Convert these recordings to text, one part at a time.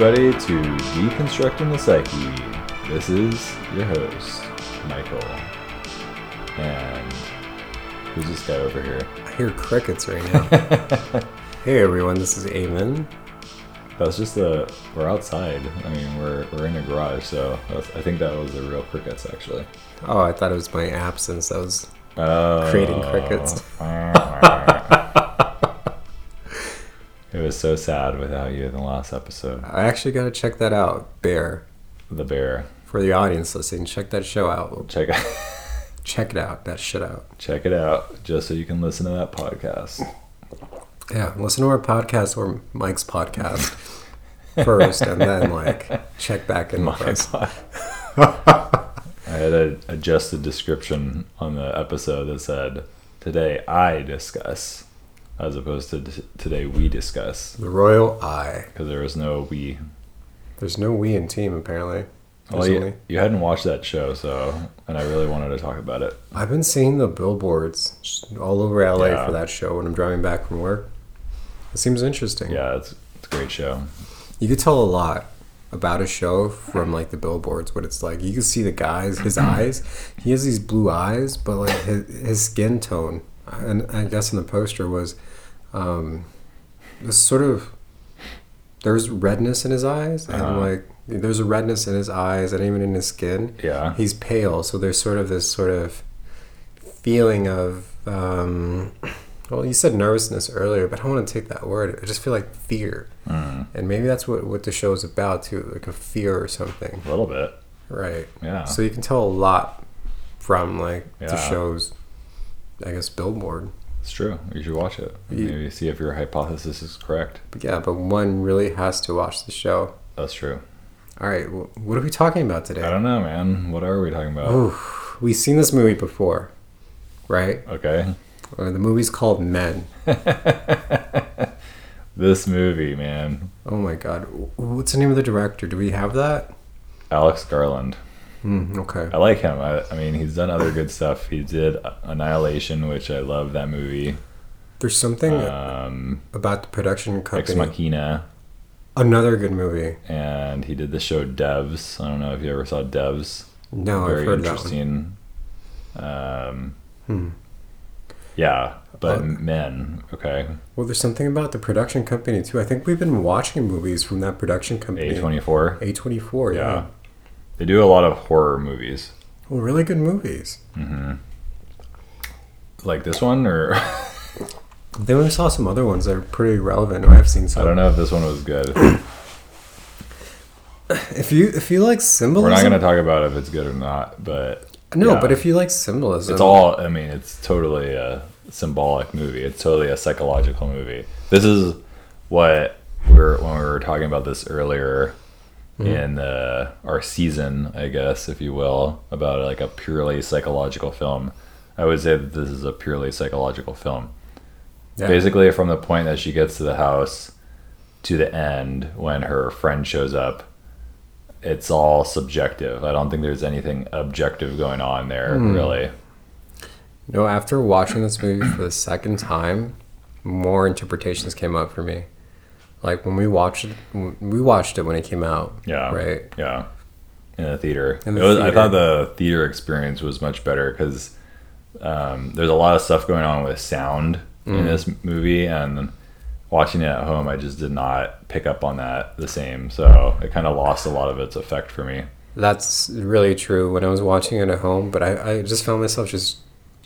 Everybody to Deconstructing the Psyche. This is your host, Michael. And who's this guy over here? I hear crickets right now. hey everyone, this is Eamon. That's just the we're outside. I mean, we're we're in a garage, so that's, I think that was the real crickets actually. Oh, I thought it was my absence that was Oh. creating crickets. so sad without you in the last episode. I actually got to check that out, Bear. The bear. For the audience listening, check that show out. Check it Check it out, that shit out. check it out, just so you can listen to that podcast. Yeah, listen to our podcast or Mike's podcast first, and then like check back in My. I had a adjusted description on the episode that said, "Today I discuss," as opposed to t- "Today we discuss," The Royal Eye. because there was no we. There's no we in team apparently. Well, you, you hadn't watched that show, so and I really wanted to talk about it. I've been seeing the billboards all over LA Yeah. for that show when I'm driving back from work. It seems interesting. Yeah, it's it's a great show. You could tell a lot about a show from like the billboards. What it's like, you can see the guys, his eyes. He has these blue eyes, but like his, his skin tone, and I guess in the poster was um, this sort of there's redness in his eyes, and Uh-huh. like there's a redness in his eyes, and even in his skin. Yeah, He's pale, so there's sort of this sort of feeling of. Um, well, you said nervousness earlier, but I don't want to take that word. I just feel like fear. Mm, And maybe that's what, what the show is about too, like a fear or something. a little bit. Right. Yeah, So you can tell a lot from like the show's I guess billboard. It's true. You should watch it. You- Maybe see if your hypothesis is correct. But yeah, but one really has to watch the show. That's true. All right, wh- what are we talking about today? I don't know, man. What are we talking about? Oof, we've seen this movie before, right? Okay. Uh, the movie's called Men. this movie, man. Oh my god, what's the name of the director? Do we have that? Alex Garland. Hmm, okay. I like him. I, I mean, he's done other good stuff. He did Annihilation, which I love that movie. There's something Um, about the production company. Ex. Machina, Another good movie. and he did the show Devs. I don't know if you ever saw Devs. No, I've Very heard that one. interesting. Um, Hmm. yeah, but Uh, Men. Okay, Well, there's something about the production company too. I think we've been watching movies from that production company. A twenty four. A24, yeah. Yeah, they do a lot of horror movies. Well, really good movies. hmm Like this one, or Then we saw some other ones that are pretty relevant. or I've seen some. I don't know if this one was good. If you if you like symbolism, We're not going to talk about if it's good or not, but no. yeah. But if you like symbolism, it's all. I mean, it's totally a symbolic movie. It's totally a psychological movie. This is what we were when we were talking about this earlier in uh, our season, I guess, if you will, about like a purely psychological film. I would say that this is a purely psychological film. Yeah. Basically, from the point that she gets to the house to the end when her friend shows up, it's all subjective. I don't think there's anything objective going on there, Hmm. really. No, after watching this movie for the second time, more interpretations came up for me. Like when we watched it, we watched it when it came out. Yeah. Right. Yeah. In the theater. In the It was, I thought the theater experience was much better because um, there's a lot of stuff going on with sound in Mm. this movie, and watching it at home, I just did not pick up on that the same. So it kind of lost a lot of its effect for me. That's really true when I was watching it at home, but I, I just found myself just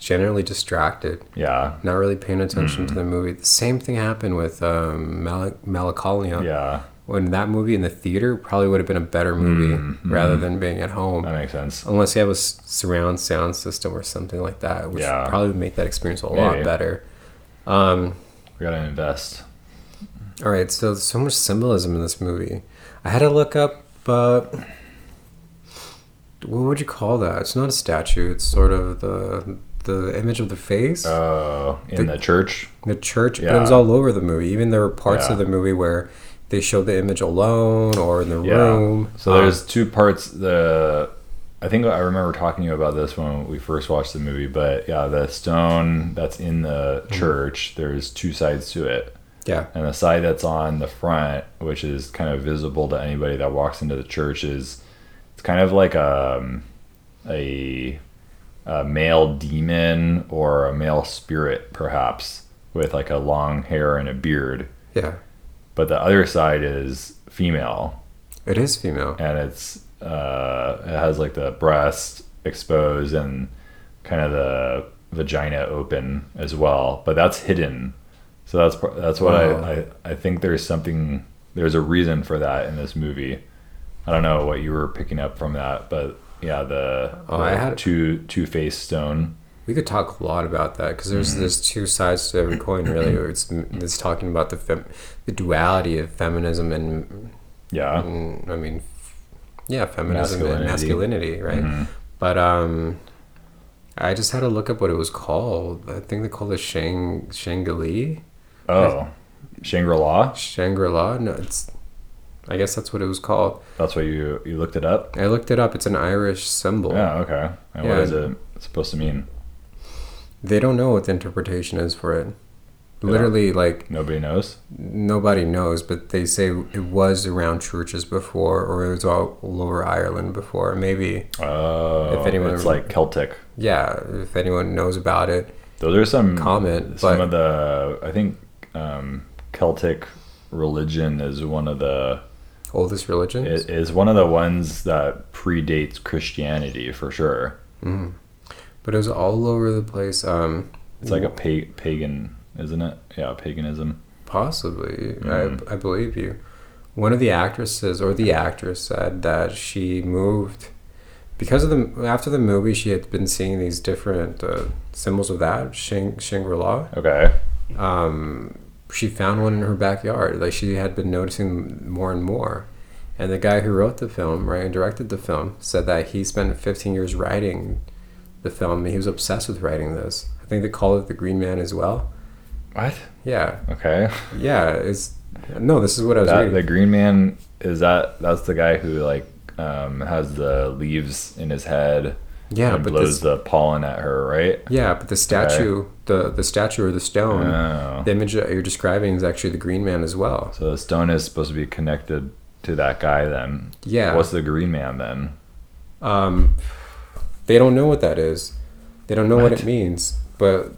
generally distracted, Yeah. not really paying attention to the movie. The same thing happened with um, Mal- Melancholia. Yeah. When that movie in the theater probably would have been a better movie Mm, rather mm. than being at home. That makes sense. Unless you have a surround sound system or something like that, which Yeah. would make that experience a lot better. Um, We got to invest. all right, so so much symbolism in this movie. I had to look up. Uh, what would you call that? It's not a statue. It's sort of the the image of the face, Oh, in The- the church? the church. But it was all over the movie. Even there were parts Yeah. of the movie where they showed the image alone or in the Yeah. room. So Um, there's two parts. The I think I remember talking to you about this when we first watched the movie. But yeah, the stone that's in the Mm-hmm. church. There's two sides to it. Yeah. and the side that's on the front, which is kind of visible to anybody that walks into the church, is it's kind of like a a, a male demon or a male spirit, perhaps, with like a long hair and a beard. Yeah. But the other side is female, It is female. and it's uh, it has like the breast exposed and kind of the vagina open as well, but that's hidden. So that's that's what Wow. I, I I think there's something there's a reason for that in this movie. I don't know what you were picking up from that, but yeah, the, Oh, the I had- two two faced stone. We could talk a lot about that because Mm-hmm. there's there's two sides to every coin. Really, it's it's talking about the fem- the duality of feminism and Yeah, mm, I mean, yeah, feminism and Masculinity. masculinity, right? Mhm. But um, I just had to look up what it was called. I think they called it Shang Shangri Oh, Shangri La. Shangri La. No, it's. I guess that's what it was called. That's what you you looked it up. I looked it up. It's an Irish symbol. Yeah, okay. And Yeah. what is it supposed to mean? They don't know what the interpretation is for it. Literally, like Nobody knows. nobody knows, but they say it was around churches before, or it was all over Ireland before. Maybe, Oh, If anyone- it's like Celtic. yeah. If anyone knows about it, Those are some Comment, Some but- of the I think um, Celtic religion is one of the oldest religions. it is one of the ones that predates Christianity for sure. Mhm. But it was all over the place. Um, It's like a pa- pagan, isn't it? Yeah, paganism. Possibly, Mhm. I, I believe you. One of the actresses or the actress said that she moved because of the after the movie. She had been seeing these different uh, symbols of that Shang Shangri La. Okay. Um, she found one in her backyard. Like she had been noticing more and more. And the guy who wrote the film, right, and directed the film, said that he spent 15 years writing the film. He was obsessed with writing this. I think they call it the Green Man as well. What? Yeah, Okay. yeah. It's no. This is what I was That, reading. the Green Man is that that's the guy who like um, has the leaves in his head Yeah, but blows this, the pollen at her, right? yeah, but the statue, the the statue or the stone, Oh. the image that you're describing is actually the Green Man as well. So the stone is supposed to be connected to that guy then. Yeah. What's the Green Man then? Um, they don't know what that is. They don't know what, What? it means. But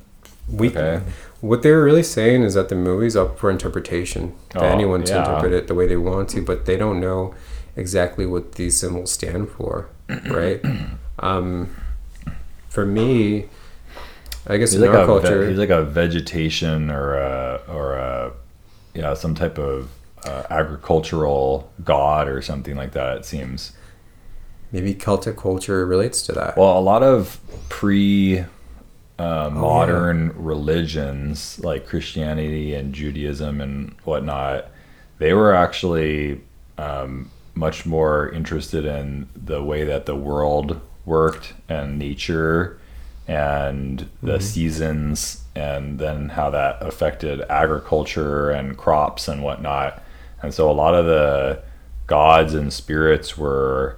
we, Okay. what they're really saying is that the movie's up for interpretation. Oh, anyone to yeah. interpret it the way they want to, but they don't know exactly what these symbols stand for, right? um, for me, I guess He's in like our a culture, ve- he's like a vegetation or a or a yeah some type of uh, agricultural god or something like that. It seems. maybe Celtic culture relates to that. Well, a lot of pre uh, Oh, modern religions like Christianity and Judaism and whatnot, they were actually um, much more interested in the way that the world worked and nature and the seasons and then how that affected agriculture and crops and whatnot. And so a lot of the gods and spirits were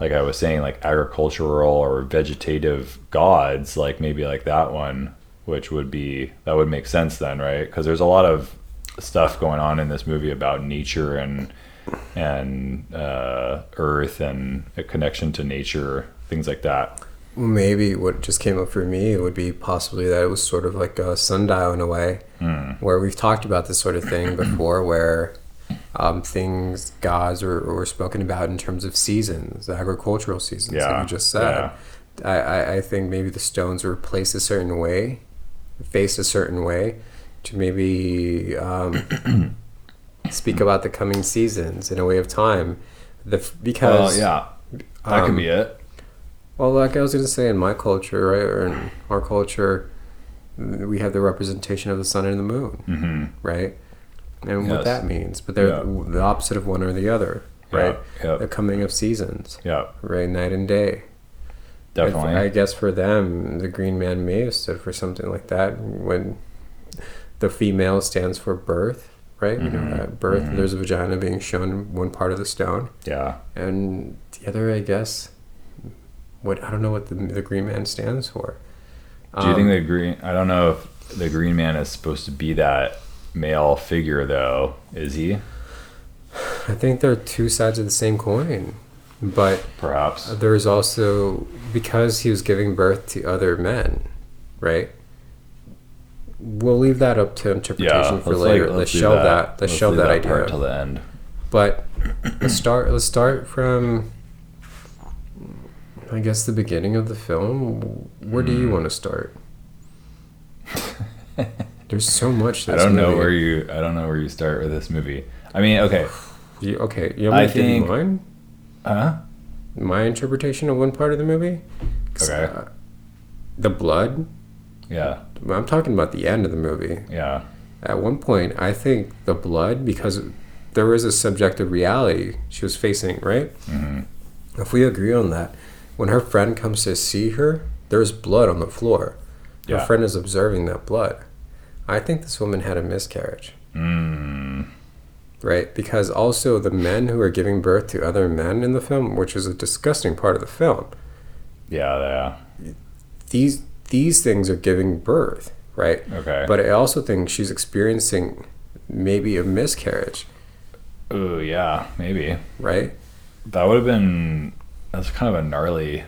like I was saying, like agricultural or vegetative gods, like maybe like that one, which would be that would make sense then, right? Because there's a lot of stuff going on in this movie about nature and and uh, earth and a connection to nature, things like that. Well, maybe what just came up for me would be possibly that it was sort of like a sundial in a way, Mm. where we've talked about this sort of thing before, where um, things, gods, were, were spoken about in terms of seasons, agricultural seasons, Yeah, like you just said. I, I, I think maybe the stones were placed a certain way, faced a certain way, to maybe um, speak about the coming seasons in a way of time. The because Well, yeah, that um, could be it. Well, like I was going to say, in my culture, right, or in our culture, we have the representation of the sun and the moon, hmm right? And what that means. But they're Yeah. the opposite of one or the other, right? Yeah, The coming of seasons, yeah, right? Night and day. definitely. I guess for them, the green man may have stood for something like that when the female stands for birth, right? You know, that birth, Mhm. there's a vagina being shown one part of the stone. yeah, and the other, I guess, what I don't know what the the green man stands for. Do you think Um, the green? I don't know if the Green Man is supposed to be that male figure, though, is he? I think they're two sides of the same coin. But Perhaps. there's also because he was giving birth to other men, right? We'll leave that up to interpretation Yeah. for Let's later. like, let's, do shelve that. Let's, Let's shelve that, part idea. till the end. But let's start. Let's start from. I guess the beginning of the film. Where do Hmm. you want to start? There's so much. I don't know movie. where you. I don't know where you start with this movie. I mean, okay, You, okay, you want me I to give you think- mine? huh? My interpretation of one part of the movie. Okay. uh, the blood. Yeah, I'm talking about the end of the movie. yeah, At one point, I think the blood, because there was a subjective reality she was facing, right? hmm If we agree on that, when her friend comes to see her, there's blood on the floor. Her Yeah. friend is observing that blood. I think this woman had a miscarriage, Mm, right? Because also the men who are giving birth to other men in the film, which is a disgusting part of the film, yeah, yeah. these these things are giving birth, right? Okay. But I also think she's experiencing maybe a miscarriage, Ooh, yeah, maybe right? that would have been. That's kind of a gnarly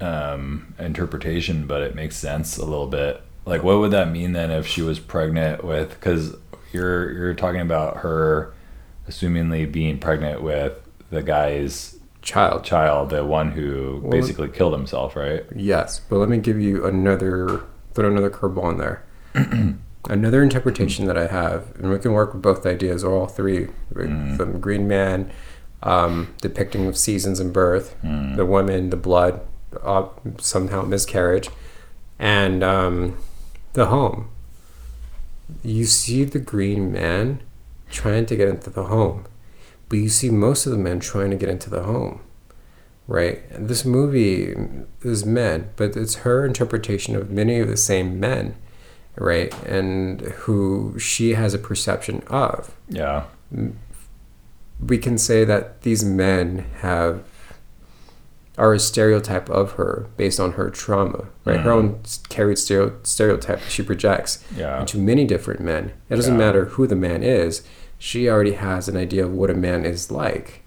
um, interpretation, but it makes sense a little bit. Like, what would that mean then if she was pregnant with? Because you're you're talking about her, assumingly being pregnant with the guy's Child. child, the one who Well, basically killed himself, right? Yes, but let me give you another throw another curveball in there. another interpretation that I have, and we can work with both ideas or all three. right? Mm. From Green Man, um, depicting of seasons and birth, Mm. the woman, the blood, uh, somehow miscarriage, and um, the home. You see the Green Man trying to get into the home, but you see most of the men trying to get into the home right? And this movie is men, but it's her interpretation of many of the same men, right? And who she has a perception of. Yeah. We can say that these men have are a stereotype of her based on her trauma, right? Her Mhm. own carried stereo, stereotype she projects Yeah. into many different men. It doesn't Yeah. matter who the man is. She already has an idea of what a man is like,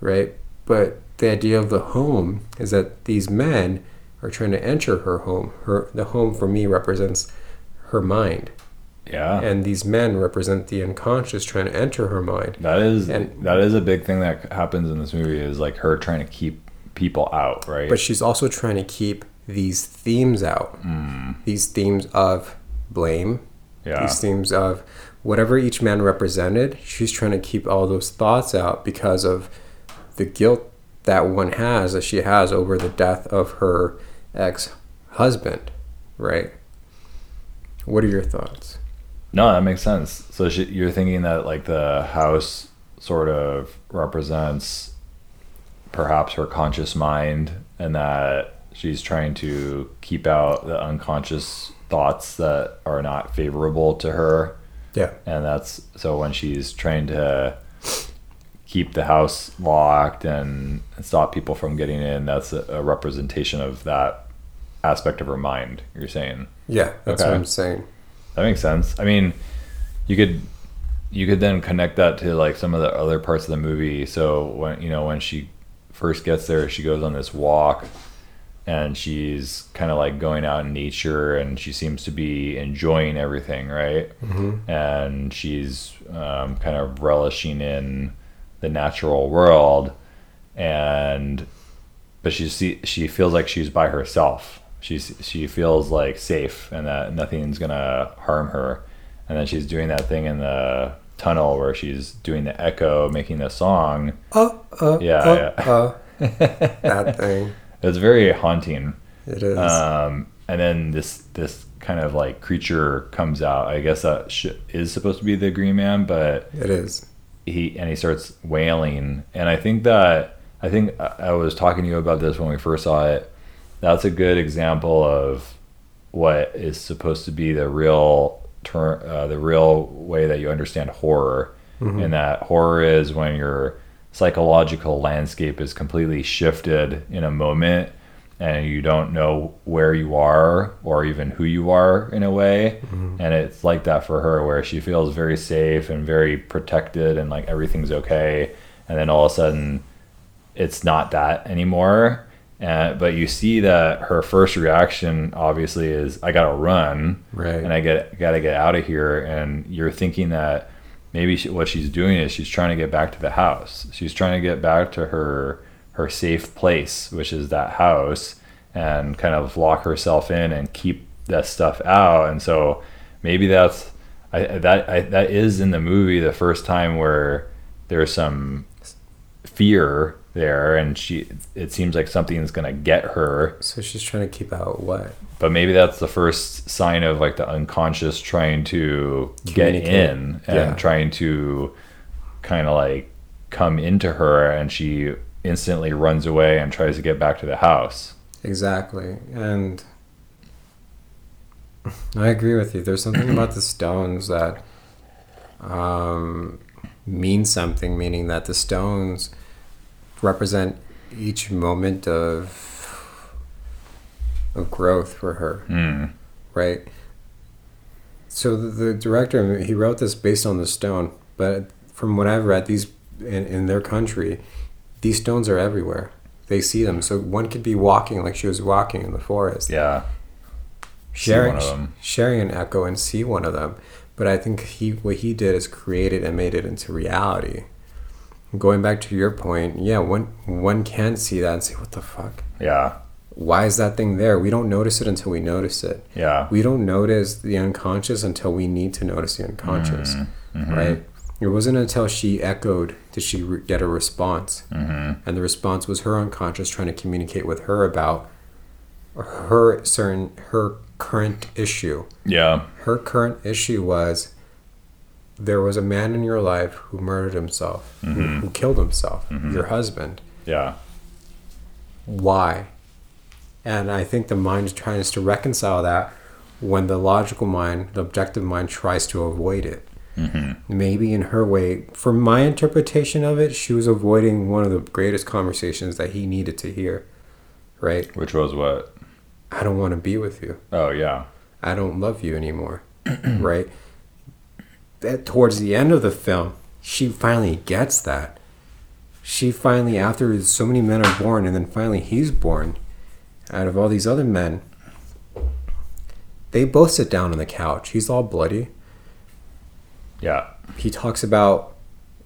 right? But the idea of the home is that these men are trying to enter her home. Her the home for me represents her mind, Yeah. and these men represent the unconscious trying to enter her mind. That is And- that is a big thing that happens in this movie is like her trying to keep people out, right? But she's also trying to keep these themes out. Mm, These themes of blame, yeah. these themes of whatever each man represented, she's trying to keep all those thoughts out because of the guilt that one has, that she has over the death of her ex husband, right? What are your thoughts? No, that makes sense. So she, you're thinking that like the house sort of represents perhaps her conscious mind, and that she's trying to keep out the unconscious thoughts that are not favorable to her. Yeah. and that's so when she's trying to keep the house locked and stop people from getting in that's a, a representation of that aspect of her mind you're saying Yeah, that's Okay. what I'm saying. That makes sense. I mean you could you could then connect that to like some of the other parts of the movie. So when you know when she first gets there she goes on this walk and she's kind of like going out in nature and she seems to be enjoying everything right? Mm-hmm. and she's um, kind of relishing in the natural world and but she see, she feels like she's by herself she's she feels like safe and that nothing's gonna harm her and then she's doing that thing in the tunnel where she's doing the echo making the song Oh, uh, Yeah, uh, yeah. uh, that thing. it's very haunting It is. um, and then this this kind of like creature comes out i guess that sh- is supposed to be the green man but it is. he and he starts wailing and i think that i think I- i was talking to you about this when we first saw it that's a good example of what is supposed to be the real term uh, the real way that you understand horror Mhm. and that horror is when your psychological landscape is completely shifted in a moment and you don't know where you are or even who you are in a way. And it's like that for her, where she feels very safe and very protected and like everything's okay. And then all of a sudden, it's not that anymore. Uh, but you see that her first reaction obviously is, I gotta run Right. and I get gotta get out of here. And you're thinking that maybe she, what she's doing is she's trying to get back to the house. She's trying to get back to her her safe place, which is that house, and kind of lock herself in and keep that stuff out. And so maybe that's I, that I, that is in the movie the first time where there's some fear there, and she it seems like something's gonna get her So she's trying to keep out what? but maybe that's the first sign of like the unconscious trying to get in and Yeah. trying to kind of like come into her and she instantly runs away and tries to get back to the house Exactly. And I agree with you. There's something about the stones that um, mean something, meaning that the stones represent each moment of of growth for her, mm. right? So the, the director he wrote this based on the stone, but from what I've read, these in, in their country, these stones are everywhere. They see them, so one could be walking like she was walking in the forest, yeah sharing one of them. sharing an echo and see one of them. But I think he what he did is created and made it into reality. Going back to your point, yeah, one one can see that and say, "What the fuck? yeah Why is that thing there?" We don't notice it until we notice it. yeah We don't notice the unconscious until we need to notice the unconscious, Mm-hmm. right? It wasn't until she echoed did she re- get a response, mm-hmm. and the response was her unconscious trying to communicate with her about her certain her current issue. yeah Her current issue was there was a man in your life who murdered himself, who, mm-hmm. who killed himself, mm-hmm. your husband. yeah why? And I think the mind is trying to reconcile that when the logical mind, the objective mind, tries to avoid it. Mm-hmm. Maybe in her way, from my interpretation of it, she was avoiding one of the greatest conversations that he needed to hear. Right? which was what I don't want to be with you. oh yeah I don't love you anymore. right? That towards the end of the film, she finally gets that. She finally, after so many men are born, and then finally he's born, out of all these other men, they both sit down on the couch. He's all bloody. yeah He talks about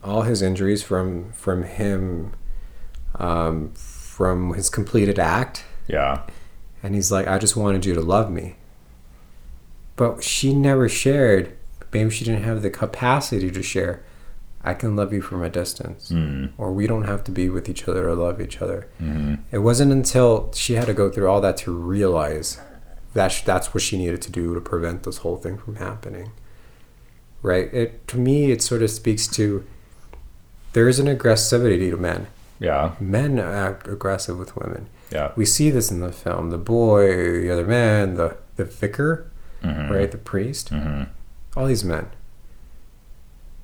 all his injuries from from him, um, from his completed act, yeah and he's like, I just wanted you to love me. But she never shared. Maybe she didn't have the capacity to share. I can love you from a distance. mm. Or we don't have to be with each other or love each other. hmm It wasn't until she had to go through all that to realize that sh- that's what she needed to do to prevent this whole thing from happening. Right? It to me it sort of speaks to there is an aggressivity to men. yeah Men act aggressive with women yeah we see this in the film the boy the other man the the vicar Mhm. right the priest hmm all these men.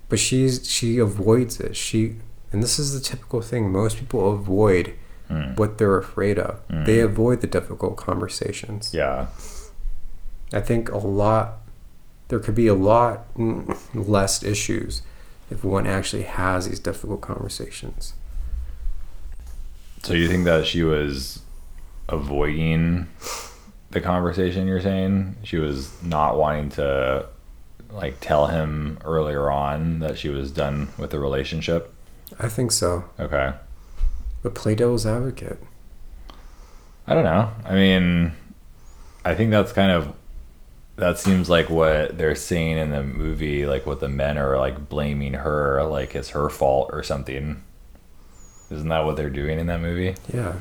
But she's she avoids it. She and this is the typical thing. Most people avoid Mm. what they're afraid of. They avoid the difficult conversations. Yeah. I think a lot there could be a lot mm, less issues if one actually has these difficult conversations. So you think that she was avoiding the conversation you're saying? She was not wanting to like tell him earlier on that she was done with the relationship? i think so Okay. but play devil's advocate I don't know. I mean, I think that's kind of that seems like what they're saying in the movie like what the men are like blaming her like it's her fault or something. Isn't that what they're doing in that movie? yeah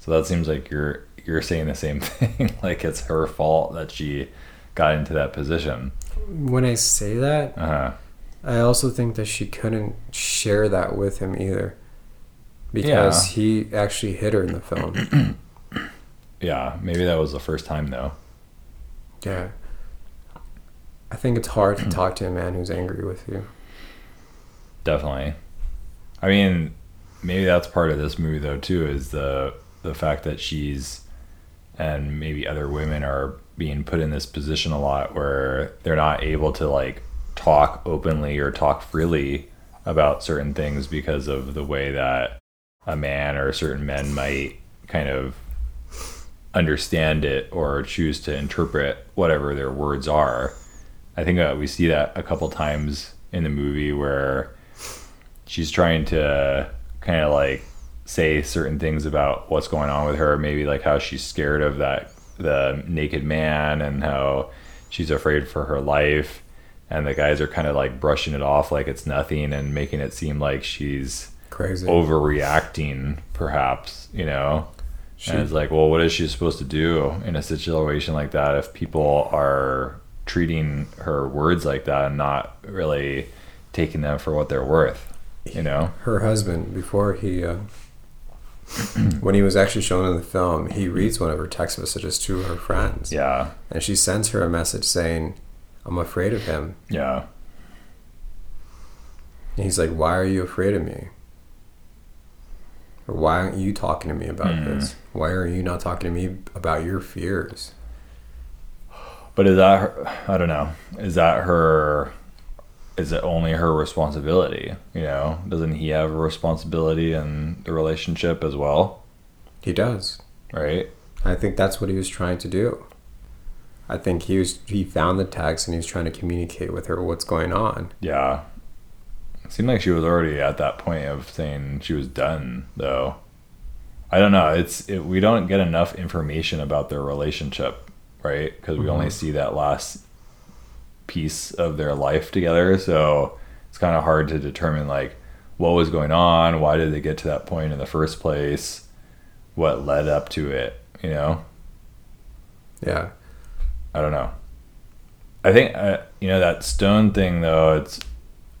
So that seems like you're you're saying the same thing. like it's her fault that she got into that position. When i say that Uh huh. I also think that she couldn't share that with him either. Because he actually hit her in the film. Yeah, maybe that was the first time though. yeah. I think it's hard to talk to a man who's angry with you. Definitely. I mean, maybe that's part of this movie though too is the the fact that she's and maybe other women are being put in this position a lot where they're not able to like talk openly or talk freely about certain things because of the way that a man or certain men might kind of understand it or choose to interpret whatever their words are. I think uh, we see that a couple times in the movie where she's trying to kind of like say certain things about what's going on with her, maybe like how she's scared of that the naked man and how she's afraid for her life. And the guys are kind of like brushing it off like it's nothing and making it seem like she's Crazy. overreacting perhaps you know? She- and it's like well what is she supposed to do in a situation like that if people are treating her words like that and not really taking them for what they're worth you know? Her husband before he uh, when he was actually shown in the film he reads one of her text messages to her friends yeah and she sends her a message saying i'm afraid of him yeah and he's like why are you afraid of me or why aren't you talking to me about Mm. this why are you not talking to me about your fears But is that her, I don't know. Is that her? Is it only her responsibility? You know, doesn't he have a responsibility in the relationship as well? he does Right? i think that's what he was trying to do i think he was he found the text and he was trying to communicate with her what's going on Yeah. It seemed like she was already at that point of saying she was done, though. I don't know. It's it, we don't get enough information about their relationship, right? Because we only Mhm. see that last piece of their life together, so it's kind of hard to determine like what was going on, why did they get to that point in the first place, what led up to it, you know? yeah I don't know. I think uh, you know that stone thing though. It's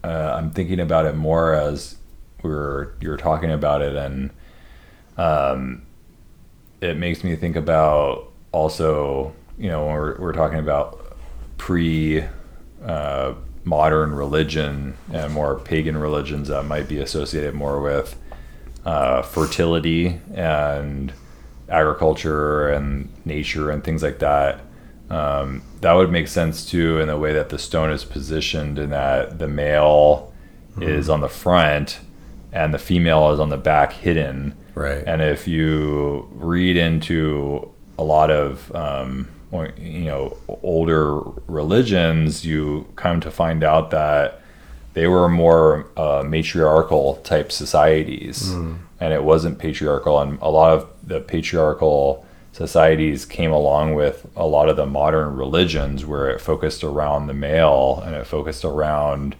uh, I'm thinking about it more as we were you were talking about it, and um, it makes me think about also you know when we're we're talking about pre uh, modern religion and more pagan religions that might be associated more with uh, fertility and agriculture and nature and things like that. Um, that would make sense too in the way that the stone is positioned, in that the male is on the front and the female is on the back, hidden. right And if you read into a lot of um, or, you know older religions, you come to find out that they were more uh, matriarchal type societies, and it wasn't patriarchal. And a lot of the patriarchal societies came along with a lot of the modern religions, where it focused around the male and it focused around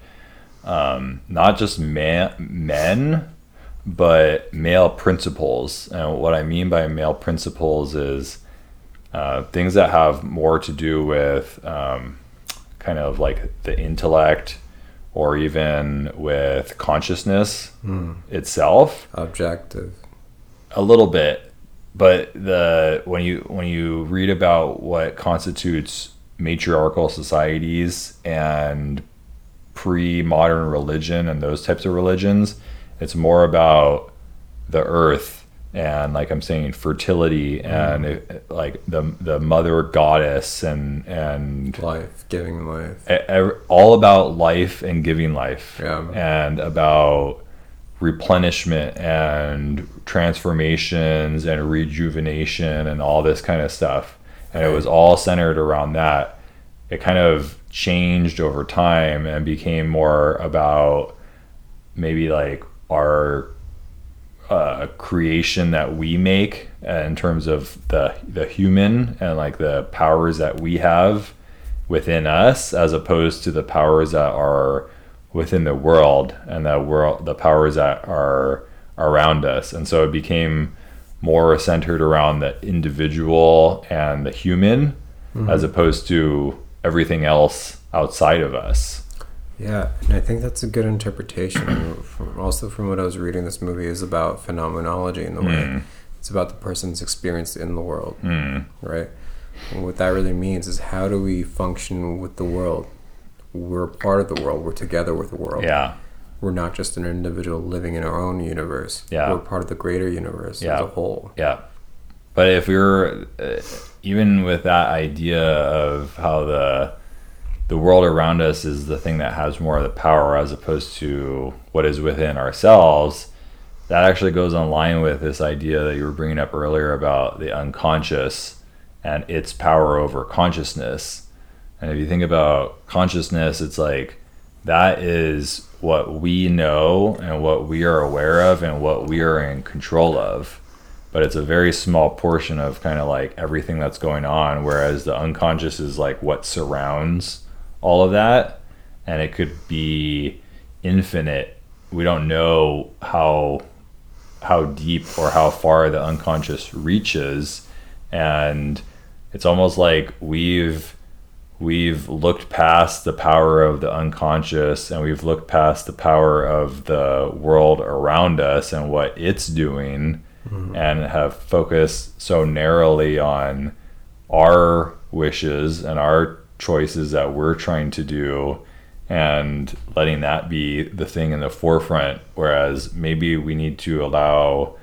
um, not just man, men, but male principles. And what I mean by male principles is uh, things that have more to do with um, kind of like the intellect or even with consciousness itself. Objective. A little bit but the when you when you read about what constitutes matriarchal societies and pre-modern religion and those types of religions it's more about the earth and like i'm saying fertility and mm. it, like the the mother goddess and and life giving life. All about life and giving life. Yeah. and about replenishment and transformations and rejuvenation and all this kind of stuff. And it was all centered around that. It kind of changed over time and became more about maybe like our uh, creation that we make uh, in terms of the the human and like the powers that we have within us as opposed to the powers that are within the world and the world the powers that are around us. And so it became more centered around the individual and the human as opposed to everything else outside of us Yeah, and I think that's a good interpretation. from, also, from what I was reading, this movie is about phenomenology in the way Mm. it's about the person's experience in the world, mm. right? And what that really means is how do we function with the world? We're part of the world. We're together with the world. yeah We're not just an individual living in our own universe. Yeah. We're part of the greater universe Yeah. as a whole. Yeah. But if we are uh, even with that idea of how the the world around us is the thing that has more of the power as opposed to what is within ourselves, that actually goes on line with this idea that you were bringing up earlier about the unconscious and its power over consciousness. And if you think about consciousness, it's like that is what we know and what we are aware of and what we are in control of. But it's a very small portion of kind of like everything that's going on, whereas the unconscious is like what surrounds all of that. And it could be infinite. We don't know how how deep or how far the unconscious reaches and it's almost like we've we've looked past the power of the unconscious and we've looked past the power of the world around us and what it's doing mm-hmm. and have focused so narrowly on our wishes and our choices that we're trying to do and letting that be the thing in the forefront. Whereas maybe we need to allow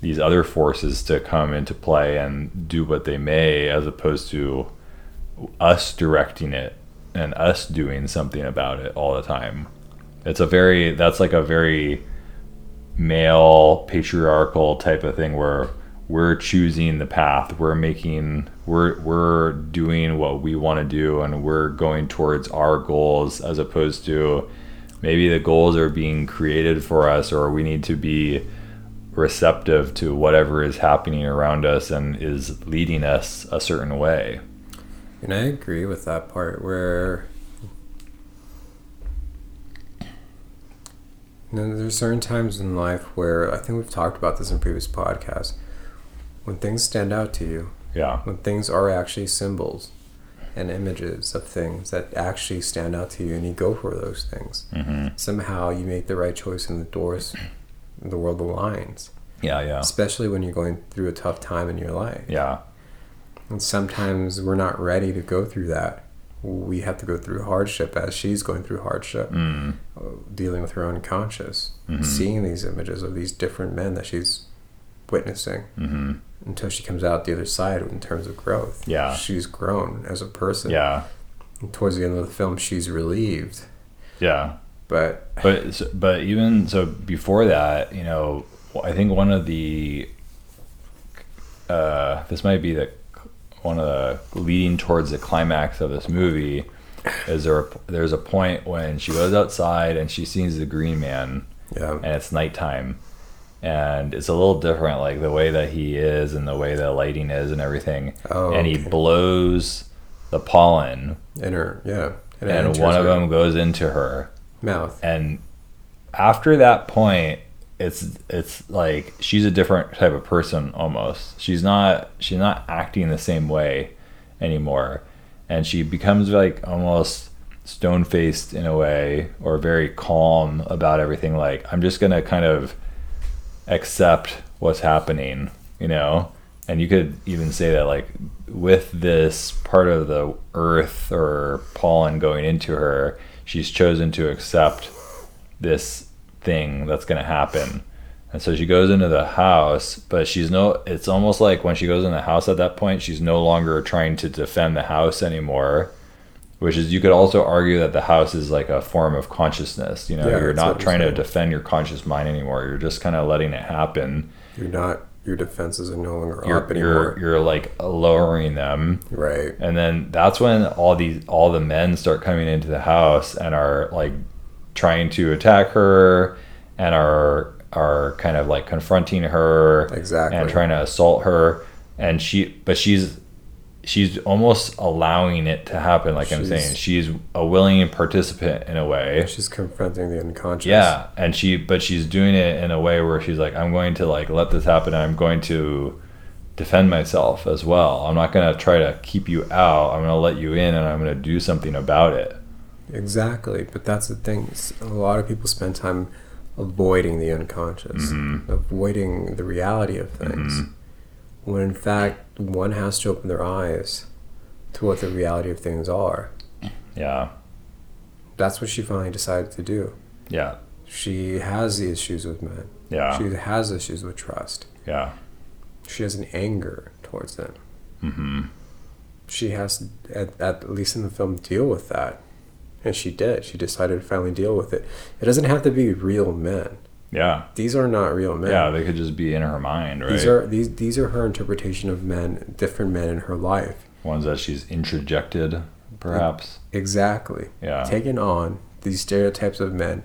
these other forces to come into play and do what they may as opposed to us directing it and us doing something about it all the time. It's a very that's like a very male patriarchal type of thing where we're choosing the path. We're making we're we're doing what we want to do and we're going towards our goals as opposed to maybe the goals are being created for us or we need to be receptive to whatever is happening around us and is leading us a certain way. And i agree with that part where you know, there's certain times in life where i think we've talked about this in previous podcasts when things stand out to you. Yeah. When things are actually symbols and images of things that actually stand out to you and you go for those things. Mm-hmm. Somehow you make the right choice and the doors, the world aligns. Yeah, yeah. Especially when you're going through a tough time in your life. Yeah. And sometimes we're not ready to go through that. We have to go through hardship as she's going through hardship, mm. dealing with her unconscious, mm-hmm. seeing these images of these different men that she's witnessing. Mm-hmm until she comes out the other side in terms of growth. Yeah. She's grown as a person. Yeah. And towards the end of the film, she's relieved. Yeah. But but but even so before that, you know, I think one of the uh, this might be the one of the leading towards the climax of this movie is there there's a point when she goes outside and she sees the green man yeah and it's nighttime and it's a little different, like the way that he is and the way the lighting is and everything. Oh, and he blows the pollen. In her, yeah. And, and one of them goes into her mouth. And after that point, it's it's like she's a different type of person almost. She's not she's not acting the same way anymore, and she becomes like almost stone faced in a way, or very calm about everything. Like I'm just gonna kind of accept what's happening, you know? And you could even say that, like, with this part of the earth or pollen going into her, she's chosen to accept this thing that's going to happen. And so she goes into the house, but she's no, it's almost like when she goes in the house at that point, she's no longer trying to defend the house anymore which is you could also argue that the house is like a form of consciousness. You know yeah, you're not trying to defend your conscious mind anymore. You're just kind of letting it happen. You're not your defenses are no longer you're, up anymore. you're, you're like lowering them. Right. And then that's when all these all the men start coming into the house and are like trying to attack her and are are kind of like confronting her exactly. and trying to assault her. And she but she's she's almost allowing it to happen like she's, i'm saying. She's a willing participant in a way. She's confronting the unconscious. Yeah and she but she's doing it in a way where she's like i'm going to like let this happen i'm going to defend myself as well. I'm not going to try to keep you out. I'm going to let you in and i'm going to do something about it. Exactly but that's the thing. A lot of people spend time avoiding the unconscious mm-hmm. avoiding the reality of things. Mm-hmm when in fact one has to open their eyes to what the reality of things are. Yeah. That's what she finally decided to do. Yeah. She has the issues with men. Yeah. She has issues with trust. Yeah. she has an anger towards them. Mm-hmm. She has, at, at least in the film, deal with that. And she did. She decided to finally deal with it. It doesn't have to be real men. Yeah. These are not real men. Yeah, they could just be in her mind, right? These are these these are her interpretation of men, different men in her life. Ones that she's introjected, perhaps. Exactly. Yeah. Taken on these stereotypes of men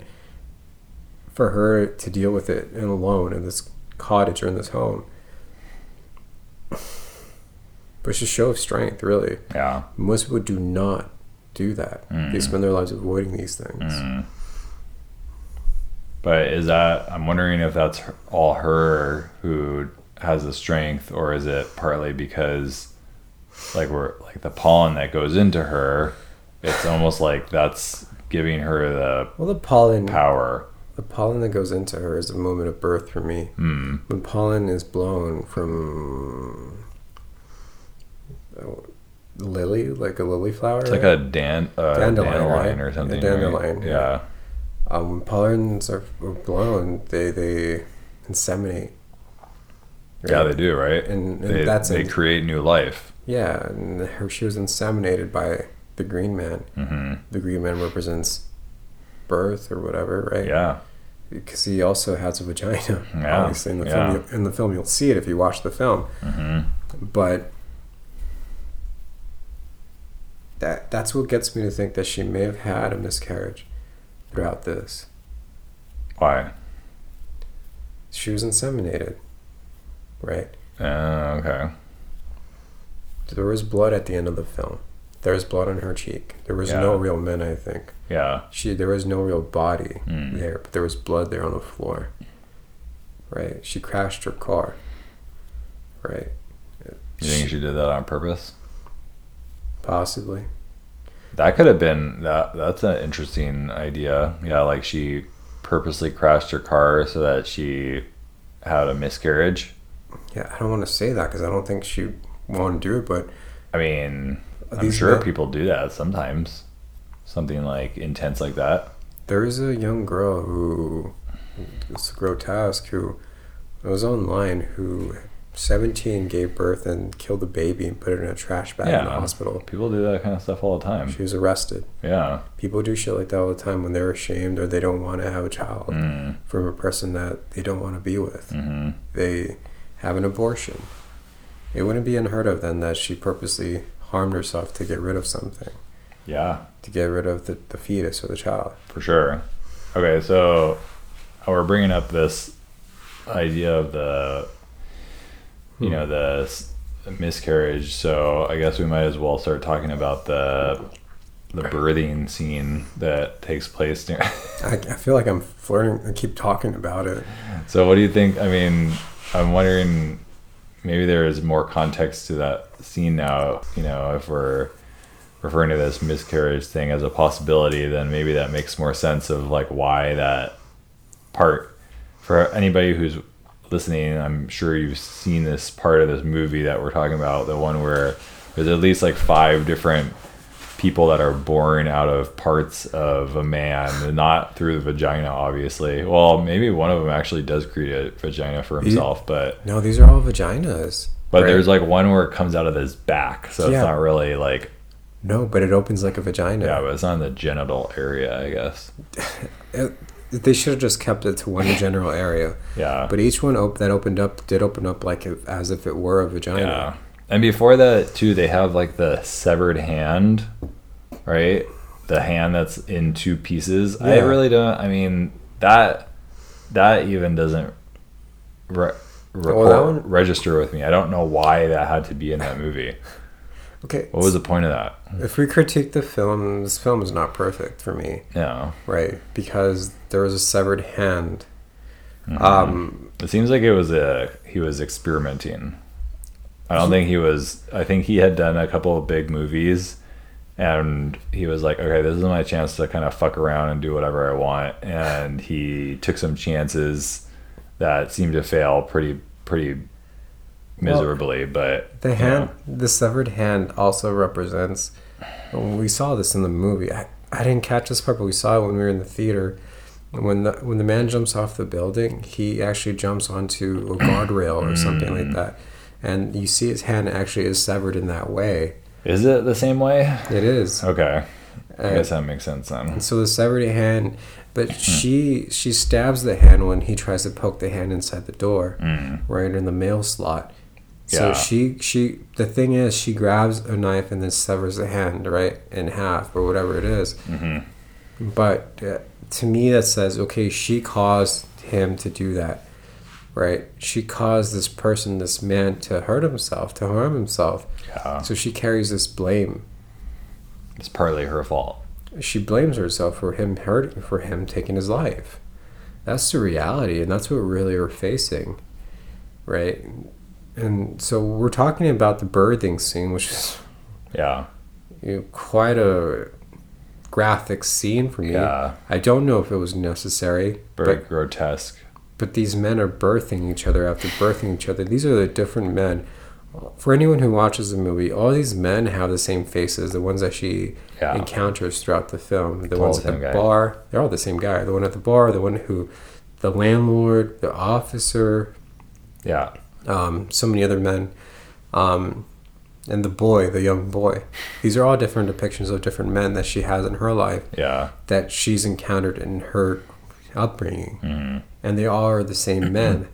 for her to deal with it and alone in this cottage or in this home. But it's a show of strength, really. Yeah. Most people do not do that. They Mm. spend their lives avoiding these things. Mm. But is that? I'm wondering if that's all her who has the strength, or is it partly because, like, we're like the pollen that goes into her. It's almost like that's giving her the Well, the pollen, power. the pollen that goes into her is a moment of birth for me. Hmm. When pollen is blown from lily, like a lily flower, It's like a dan- uh, Dandelion, dandelion, right? or A something. dandelion, right? yeah. Yeah. Um, when pollens are blown, they they inseminate. Yeah, they do, right? And, and they, that's they in- create new life. yeah. And her she was inseminated by the green man. hmm The green man represents birth or whatever, right? Yeah. Because he also has a vagina. Yeah, Obviously, in the yeah. film, in the film, you'll see it if you watch the film. hmm But that that's what gets me to think that she may have had a miscarriage throughout this. Why? She was inseminated, right? Uh, okay. There was blood at the end of the film. There was blood on her cheek. There was Yeah. no real men, I think. Yeah. She there was no real body Mm. there, but there was blood there on the floor. Right? She crashed her car. Right? You think she did that on purpose? Possibly. That could have been that. That's an interesting idea. Yeah, like she purposely crashed her car so that she had a miscarriage. Yeah, I don't want to say that because I don't think she wanted to do it, but I mean, I'm sure men- people do that sometimes. Something like intense like that. there is a young girl who it's grotesque who was online who 17 gave birth and killed a baby and put it in a trash bag in the Yeah. hospital. People do that kind of stuff all the time. She was arrested. Yeah. People do shit like that all the time when they're ashamed or they don't want to have a child Mm. from a person that they don't want to be with. hmm They have an abortion. It wouldn't be unheard of then that she purposely harmed herself to get rid of something, Yeah. to get rid of the, the fetus or the child. For sure. Okay, so we're bringing up this idea of the, you Hmm. know, the s- miscarriage. So I guess we might as well start talking about the the birthing scene that takes place. Near. I, I feel like I'm flirting. I keep talking about it. so what do you think? I mean, I'm wondering. Maybe there is more context to that scene now. You know, if we're referring to this miscarriage thing as a possibility, then maybe that makes more sense of like why that part for anybody who's listening i'm sure you've seen this part of this movie that we're talking about the one where there's at least like five different people that are born out of parts of a man not through the vagina obviously well maybe one of them actually does create a vagina for himself but No, these are all vaginas. but right? there's like one where it comes out of his back so it's not really like no, but it opens like a vagina. yeah but it's not in the genital area i guess they should have just kept it to one general area. yeah But each one op- that opened up did open up like if, as if it were a vagina. Yeah. And before that too, they have like the severed hand, right? The hand that's in two pieces. I really don't. I mean that that even doesn't re- record, that one- register with me. I don't know why that had to be in that movie. Okay. What was the point of that? If we critique the film, this film is not perfect for me, Yeah. right? Because there was a severed hand. Mhm. Um, It seems like it was a he was experimenting. I don't think he was. I think he had done a couple of big movies, and he was like, "Okay, this is my chance to kind of fuck around and do whatever I want." And he took some chances that seemed to fail pretty pretty miserably. but the hand, know, the severed hand, also represents. We saw this in the movie. I, I didn't catch this part, but we saw it when we were in the theater. When the when the man jumps off the building, he actually jumps onto a guardrail or something Mm. like that, and you see his hand actually is severed in that way. Is it the same way? It is. Okay. I Uh, guess that makes sense then. so the severed hand, but Hmm. she she stabs the hand when he tries to poke the hand inside the door, Mm. right in the mail slot. So Yeah. she she the thing is she grabs a knife and then severs the hand right in half or whatever it is. hmm But uh, to me, that says, okay, she caused him to do that, right? She caused this person, this man, to hurt himself, to harm himself. Yeah. So she carries this blame. It's partly her fault. She blames herself for him hurting, for him taking his life. That's the reality, and that's what really we're facing, right? And so we're talking about the birthing scene, which is Yeah. you know, quite a graphic scene for me. Yeah. I don't know if it was necessary, Very but grotesque. but these men are birthing each other after birthing each other. These are the different men. For anyone who watches the movie, all these men have the same faces. The ones that she Yeah. encounters throughout the film, the ones at the guy. bar, they're all the same guy. The one at the bar, the one who, the landlord, the officer, Yeah. um, so many other men, um, and the boy, the young boy. These are all different depictions of different men that she has in her life Yeah. that she's encountered in her upbringing, hmm and they all are the same men.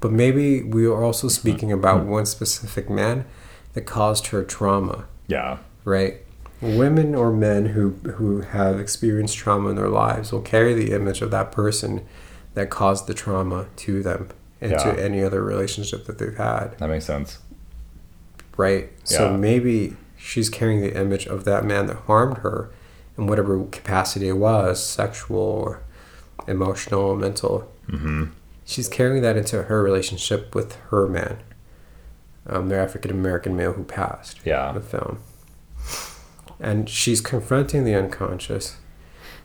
But maybe we are also speaking about one specific man that caused her trauma, Yeah. right? Women or men who who have experienced trauma in their lives will carry the image of that person that caused the trauma to them and Yeah. to any other relationship that they've had, That makes sense. Right? So maybe she's carrying the image of that man that harmed her in whatever capacity it was, sexual or emotional, mental. hmm she's carrying that into her relationship with her man, um, the African American male who passed in Yeah. the film. And she's confronting the unconscious,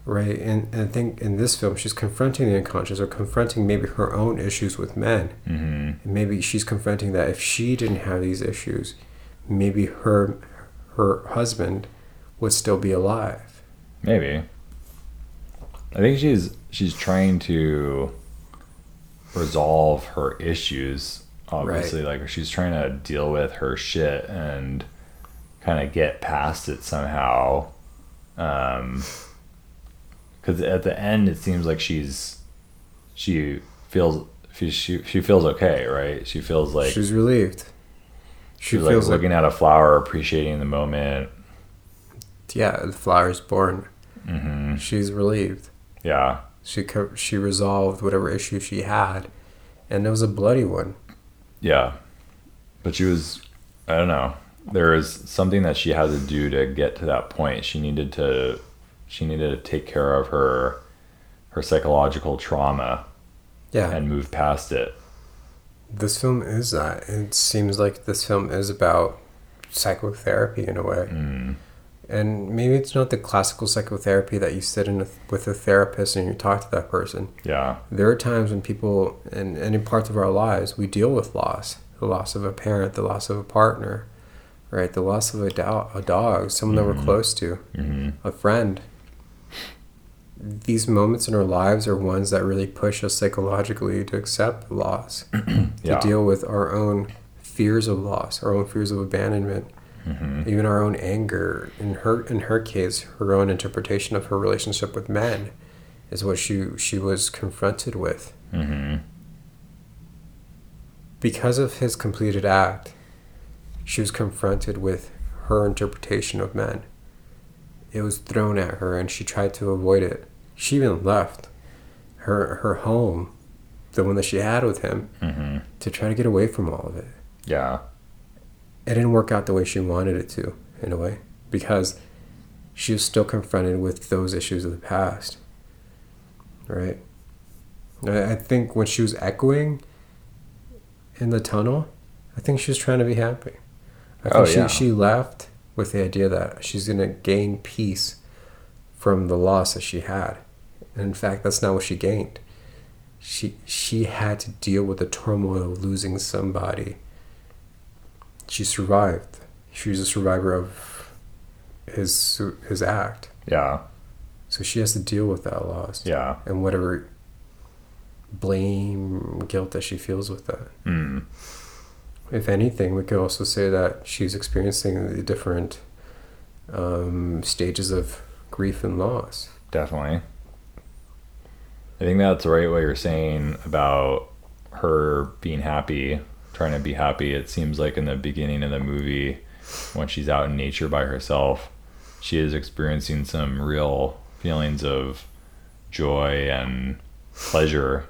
right? And, and I think in this film, she's confronting the unconscious or confronting maybe her own issues with men. hmm And maybe she's confronting that if she didn't have these issues, maybe her her husband would still be alive. Maybe. I think she's she's trying to resolve her issues. Obviously, like she's trying to deal with her shit and kind of get past it somehow. Um, because at the end, it seems like she's she feels she she, she feels okay, right? She feels like she's relieved. She she's like feels like, looking at a flower, appreciating the moment. yeah, the flower's born. Mm-hmm. She's relieved. Yeah, She co- she resolved whatever issue she had, and it was a bloody one. Yeah. But she was I don't know. There is something that she had to do to get to that point. She needed to she needed to take care of her her psychological trauma Yeah, and move past it. this film is that. It seems like this film is about psychotherapy in a way, Mm. and maybe it's not the classical psychotherapy that you sit in a, with a therapist and you talk to that person. Yeah. There are times when people, in any parts of our lives, we deal with loss. The loss of a parent, the loss of a partner, right? The loss of a, do- a dog, someone that we're Mhm. close to, hmm a friend. These moments in our lives are ones that really push us psychologically to accept loss, to deal with our own fears of loss, our own fears of abandonment, hmm even our own anger. In her in her case, her own interpretation of her relationship with men is what she she was confronted with. hmm Because of his completed act, she was confronted with her interpretation of men. It was thrown at her and she tried to avoid it. She even left her her home, the one that she had with him, hmm to try to get away from all of it. Yeah. It didn't work out the way she wanted it to, in a way, because she was still confronted with those issues of the past. Right? I I think when she was echoing in the tunnel, I think she was trying to be happy. I think Oh, she, yeah. she left with the idea that she's going to gain peace from the loss that she had. And in fact, that's not what she gained. She she had to deal with the turmoil of losing somebody. She survived. She was a survivor of his his act. Yeah. So she has to deal with that loss. Yeah. And whatever blame, guilt that she feels with that. Mm. If anything, we could also say that she's experiencing the different um, stages of grief and loss. Definitely. I think that's right what you're saying about her being happy, trying to be happy. It seems like in the beginning of the movie, when she's out in nature by herself, she is experiencing some real feelings of joy and pleasure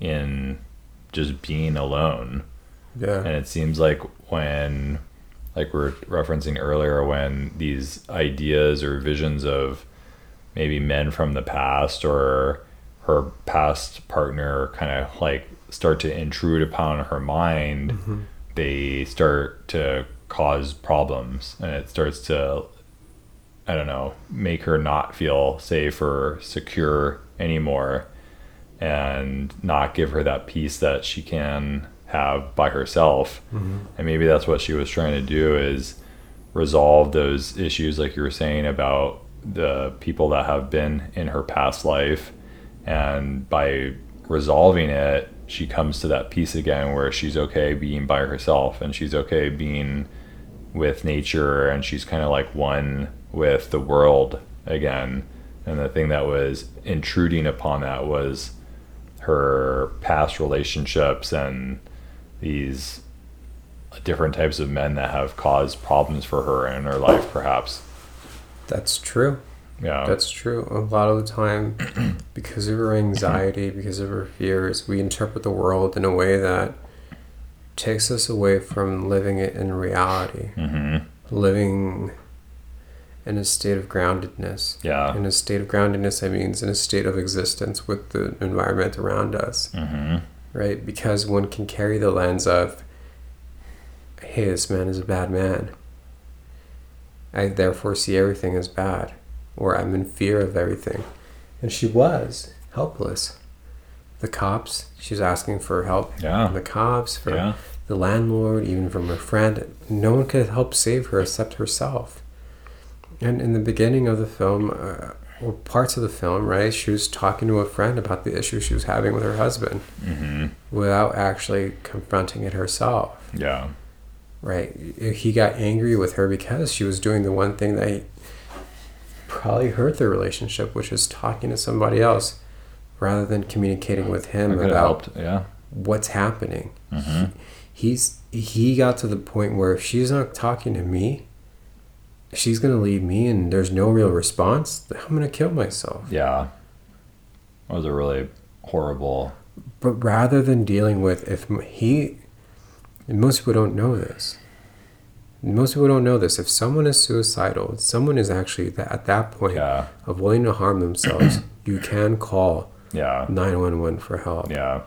in just being alone. Yeah. And it seems like when, like we are referencing earlier, when these ideas or visions of maybe men from the past or her past partner kind of like start to intrude upon her mind, Mm-hmm. they start to cause problems and it starts to, I don't know, make her not feel safe or secure anymore and not give her that peace that she can have by herself. Mm-hmm. And maybe that's what she was trying to do is resolve those issues like you were saying about the people that have been in her past life. And by resolving it she comes to that peace again where she's okay being by herself and she's okay being with nature and she's kind of like one with the world again. And the thing that was intruding upon that was her past relationships and these different types of men that have caused problems for her in her life perhaps. That's true. yeah. That's true. A lot of the time, because of her anxiety, because of her fears, we interpret the world in a way that takes us away from living it in reality, hmm living in a state of groundedness. yeah. In a state of groundedness, I means in a state of existence with the environment around us, hmm right? Because one can carry the lens of, hey, this man is a bad man. I therefore see everything as bad, or I'm in fear of everything. And she was helpless. The cops, she's asking for help Yeah. from the cops, for yeah the landlord, even from her friend. No one could help save her except herself. And in the beginning of the film, uh, or parts of the film, right, she was talking to a friend about the issue she was having with her husband hmm without actually confronting it herself, yeah. Right? He got angry with her because she was doing the one thing that probably hurt their relationship, which is talking to somebody else rather than communicating with him about yeah. what's happening. hmm He's he got to the point where if she's not talking to me, she's gonna leave me and there's no real response, I'm gonna kill myself. yeah that was a really horrible But rather than dealing with if he, and most people don't know this. Most people don't know this. If someone is suicidal, someone is actually tha- at that point yeah of willing to harm themselves. you can call yeah 911 for help. yeah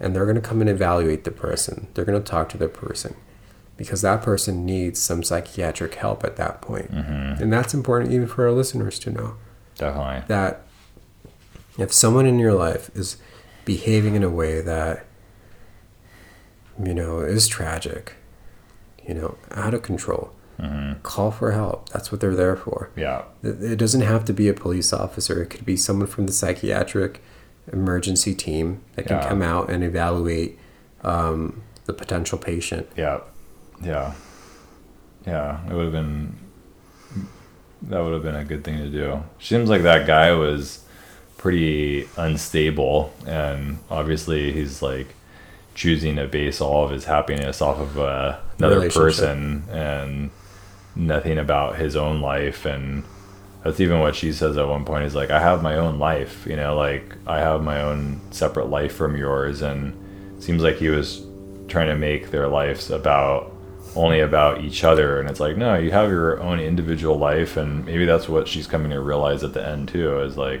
and they're going to come and evaluate the person. They're going to talk to the person because that person needs some psychiatric help at that point. hmm And that's important even for our listeners to know definitely that if someone in your life is behaving in a way that you know is tragic, you know, out of control, hmm call for help. That's what they're there for. yeah It it doesn't have to be a police officer. It could be someone from the psychiatric emergency team that can Yeah. come out and evaluate um, the potential patient. Yeah, yeah, yeah. It would have been that would have been a good thing to do. Seems like that guy was pretty unstable, and obviously he's like choosing to base all of his happiness off of uh, another person and nothing about his own life and that's even what she says at one point is like i have my own life you know like i have my own separate life from yours and it seems like he was trying to make their lives about only about each other and it's like no you have your own individual life and maybe that's what she's coming to realize at the end too is like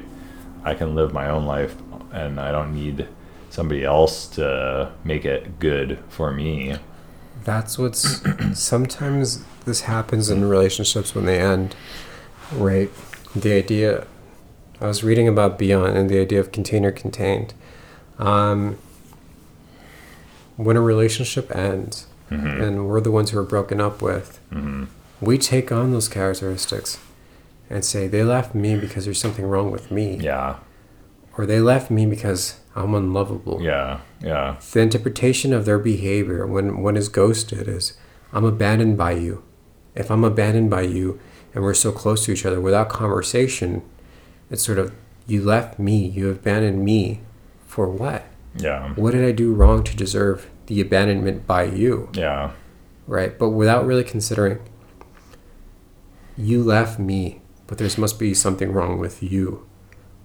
i can live my own life and i don't need somebody else to make it good for me That's what's sometimes this happens in relationships when they end, right? The idea I was reading about Bion and the idea of container contained. Um, when a relationship ends, hmm and we're the ones who are broken up with, hmm we take on those characteristics and say they left me because there's something wrong with me, Yeah. or they left me because I'm unlovable. Yeah. Yeah. The interpretation of their behavior when one is ghosted is I'm abandoned by you. If I'm abandoned by you and we're so close to each other without conversation, it's sort of you left me, you abandoned me for what? Yeah. What did I do wrong to deserve the abandonment by you? Yeah. Right? But without really considering you left me, but there must be something wrong with you.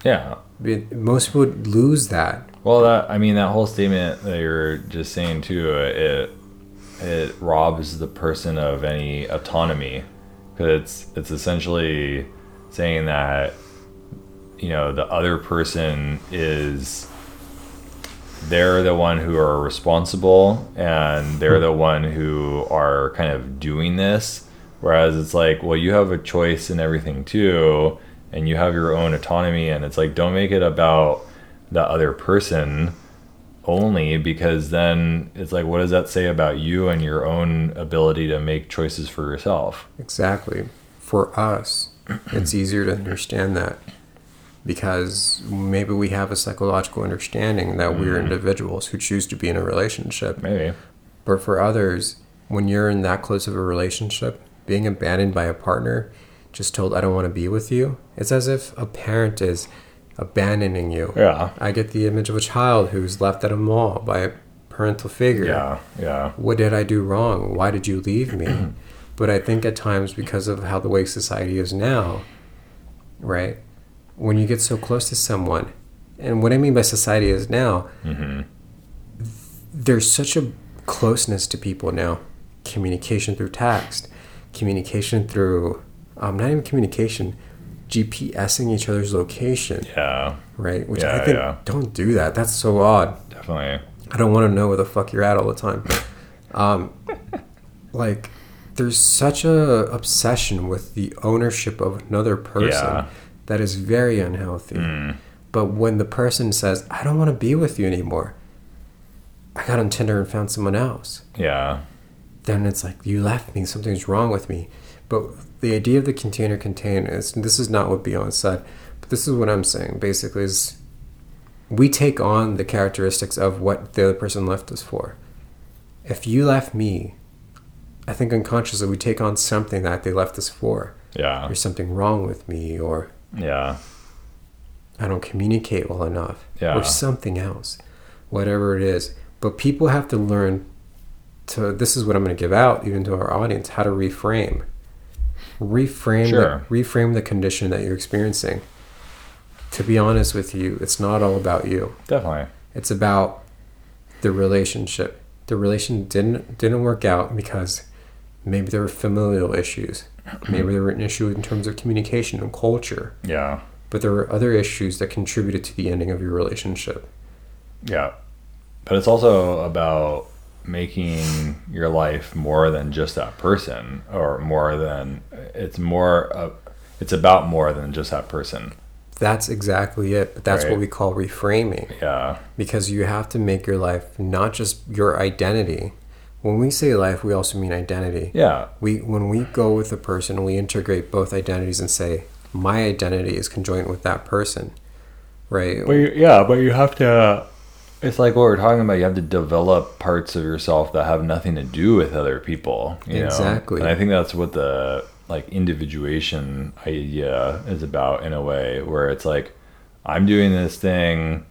Yeah. It- Most people would lose that. Well, that I mean that whole statement that you're just saying too, it it robs the person of any autonomy because it's it's essentially saying that you know the other person is they're the one who are responsible and they're the one who are kind of doing this. Whereas it's like well you have a choice in everything too and you have your own autonomy and it's like don't make it about the other person only because then it's like what does that say about you and your own ability to make choices for yourself? Exactly. For us, it's easier to understand that because maybe we have a psychological understanding that we're mm-hmm. individuals who choose to be in a relationship. maybe But for others, when you're in that close of a relationship, being abandoned by a partner, just told, I don't want to be with you, it's as if a parent is abandoning you. yeah I get the image of a child who's left at a mall by a parental figure. yeah yeah What did I do wrong? Why did you leave me? but I think at times, because of how the way society is now, right? When you get so close to someone, and what I mean by society is now, hmm there's such a closeness to people now. Communication through text, communication through, um, not even communication, GPSing each other's location, yeah right? Which Yeah, I think, yeah. don't do that. That's so odd. definitely I don't want to know where the fuck you're at all the time. Um, like, there's such a obsession with the ownership of another person Yeah. That is very unhealthy. Mm. But when the person says, "I don't want to be with you anymore," I got on Tinder and found someone else. yeah Then it's like you left me. Something's wrong with me. But the idea of the container contain is this is not what Bion said, but this is what I'm saying. Basically, is we take on the characteristics of what the other person left us for. If you left me, I think unconsciously we take on something that they left us for. yeah There's something wrong with me, or yeah I don't communicate well enough, Yeah. or something else, whatever it is. But people have to learn to. This is what I'm going to give out, even to our audience, how to reframe, reframe, Sure. the, reframe the condition that you're experiencing. To be honest with you, it's not all about you. definitely It's about the relationship. The relation didn't didn't work out because maybe there were familial issues, maybe mm-hmm. there were an issue in terms of communication and culture. yeah But there were other issues that contributed to the ending of your relationship. Yeah. But it's also about making your life more than just that person or more than it's more of, it's about more than just that person. That's exactly it. But that's Right. what we call reframing Yeah. because you have to make your life not just your identity. When we say life, we also mean identity. Yeah. We when we go with a person, we integrate both identities and say my identity is conjoined with that person, right? But you, yeah, but you have to it's like what we're talking about. You have to develop parts of yourself that have nothing to do with other people. You know? Exactly. And I think that's what the like individuation idea is about in a way, where it's like I'm doing this thing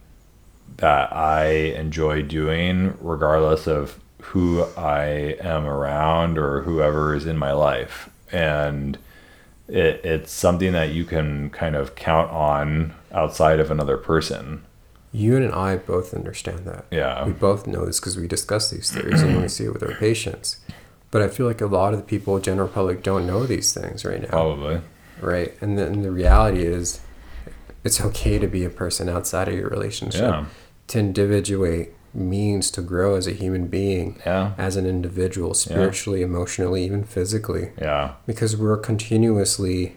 that I enjoy doing, regardless of who I am around or whoever is in my life, and it, it's something that you can kind of count on outside of another person. You and I both understand that. Yeah. We both know this because we discuss these theories and we see it with our patients. But I feel like a lot of the people, general public, don't know these things right now. Probably. Right. And then the reality is, it's okay to be a person outside of your relationship. Yeah. To individuate means to grow as a human being, Yeah. as an individual, spiritually, emotionally, even physically, Yeah. because we're continuously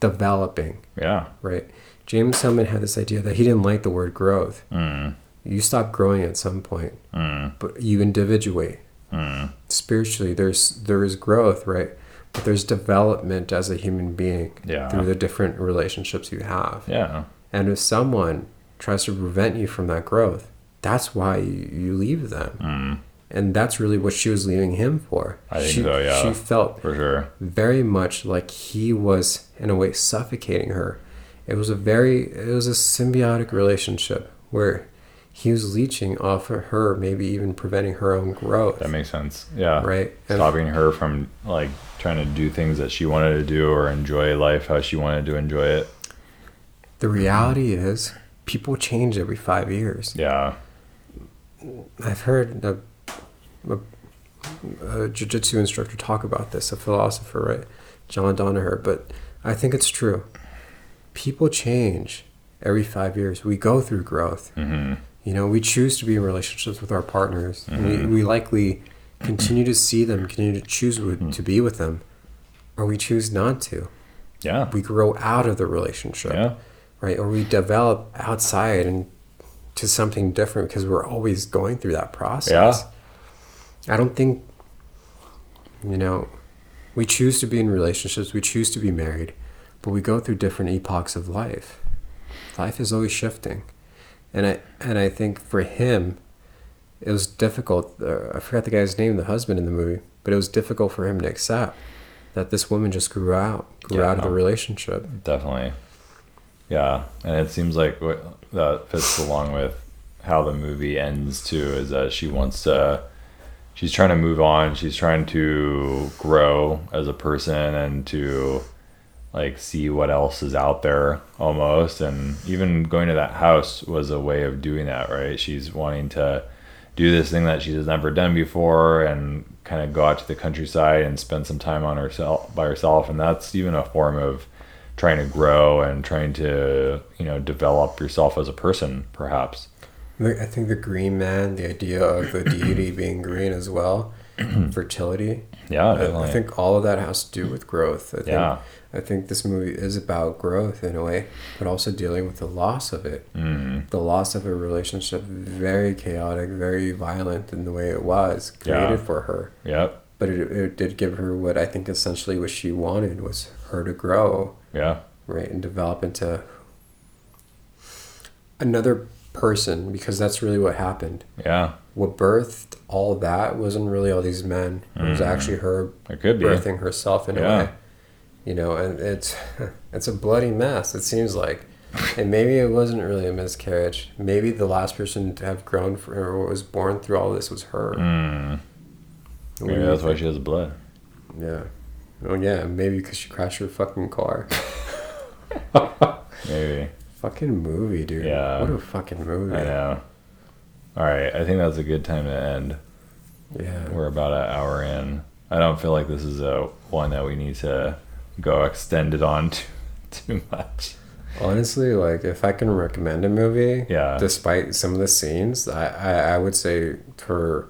developing, Yeah. right? James Hillman had this idea that he didn't like the word growth. Mm. You stop growing at some point, Mm. but you individuate Mm. spiritually. There's there is growth, right? but there's development as a human being Yeah. through the different relationships you have. Yeah. And if someone tries to prevent you from that growth, that's why you, leave them. Mm, And that's really what she was leaving him for. I think she, so, yeah. She felt for sure. very much like he was in a way suffocating her. It was a very it was a symbiotic relationship where he was leeching off of her, maybe even preventing her own growth. That makes sense. Yeah. right? And Stopping her from like trying to do things that she wanted to do or enjoy life how she wanted to enjoy it. the reality is people change every five years. Yeah. I've heard a, a, a jiu-jitsu instructor talk about this, a philosopher, right? John Danaher, but I think it's true. People change every five years. We go through growth. hmm You know, we choose to be in relationships with our partners. Mhm. We, we likely continue to see them, continue to choose with, to be with them, or we choose not to. Yeah. We grow out of the relationship, Yeah. right? Or we develop outside and to something different because we're always going through that process. Yeah. I don't think, you know, we choose to be in relationships, we choose to be married, but we go through different epochs of life. Life is always shifting. And I and I think for him, it was difficult. Uh, I forgot the guy's name, the husband in the movie, but it was difficult for him to accept that this woman just grew out, grew Yeah. out of the relationship. Definitely. Yeah, and it seems like what that fits along with how the movie ends too. Is that she wants to, she's trying to move on. She's trying to grow as a person and to, like, see what else is out there almost. And even going to that house was a way of doing that, right? She's wanting to do this thing that she's never done before and kind of go out to the countryside and spend some time on herself by herself and that's even a form of trying to grow and trying to you know develop yourself as a person perhaps I think the green man, the idea of the deity being green as well, fertility. yeah I, I think all of that has to do with growth. I think, yeah I think this movie is about growth in a way, but also dealing with the loss of it. mm, The loss of a relationship, very chaotic, very violent in the way it was Yeah. created for her. yep But it, it did give her what I think essentially what she wanted was her to grow, yeah right, and develop into another person because that's really what happened. yeah What birthed all that wasn't really all these men. It was Mhm. actually her it could be birthing herself in a Yeah. way. You know, and it's it's a bloody mess. It seems like, and maybe it wasn't really a miscarriage. Maybe the last person to have grown for, or was born through all this was her. mm, maybe that's why she has blood Yeah. Oh yeah, maybe because she crashed her fucking car. maybe fucking movie, dude. Yeah. What a fucking movie. i know all right i think that's a good time to end Yeah. we're about an hour in i don't feel like this is a one that we need to go extended on too, too much Honestly, like if I can recommend a movie, Yeah. despite some of the scenes, I, I, I would say for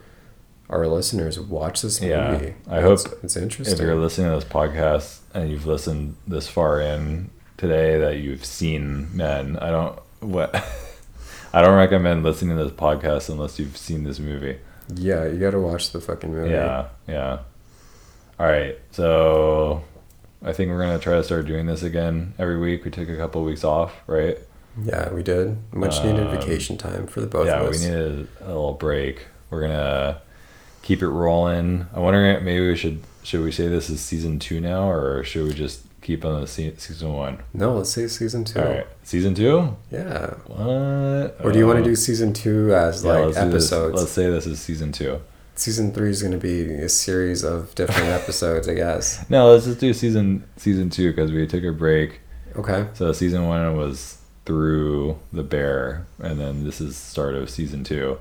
our listeners, watch this movie. Yeah. I hope it's, it's interesting. if you're listening to this podcast and you've listened this far in today that you've seen men i don't what i don't recommend listening to this podcast unless you've seen this movie yeah, you gotta watch the fucking movie. yeah yeah all right so i think we're gonna try to start doing this again every week we took a couple weeks off right Yeah, we did. Much needed Um, vacation time for the both yeah of us. Yeah, we needed a little break we're gonna keep it rolling i'm wondering maybe we should should we say this is season two now or should we just keep on the se- season one no, let's say season two. All right, season two. Yeah. What? Or do you want to Uh, do season two as yeah, like let's episodes? Let's say this is season two. Season three is going to be a series of different episodes, I guess. No, let's just do season season two because we took a break. Okay. So season one was through the bear, and then this is start of season two,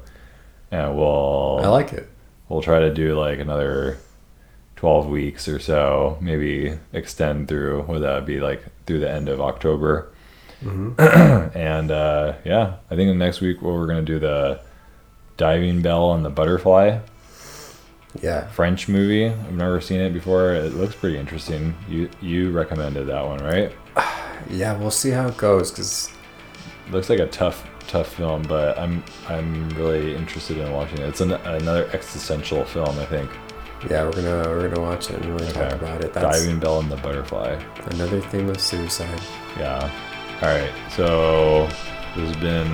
and we'll I like it. We'll try to do like another 12 weeks or so maybe extend through would that would be like through the end of october. Hmm and uh, yeah i think the next week we're going to do the diving bell and the butterfly. Yeah. french movie. I've never seen it before. It looks pretty interesting. You you recommended that one right? Yeah, we'll see how it goes because looks like a tough tough film but i'm i'm really interested in watching it it's an, another existential film i think Yeah, we're gonna we're gonna watch it and really talk about it. That's Diving Bell and the Butterfly. another theme of suicide. Yeah. All right. So this has been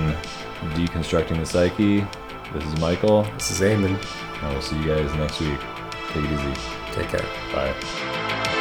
deconstructing the psyche. This is Michael, This is Eamon. and we'll see you guys next week. Take it easy. Take care. Bye.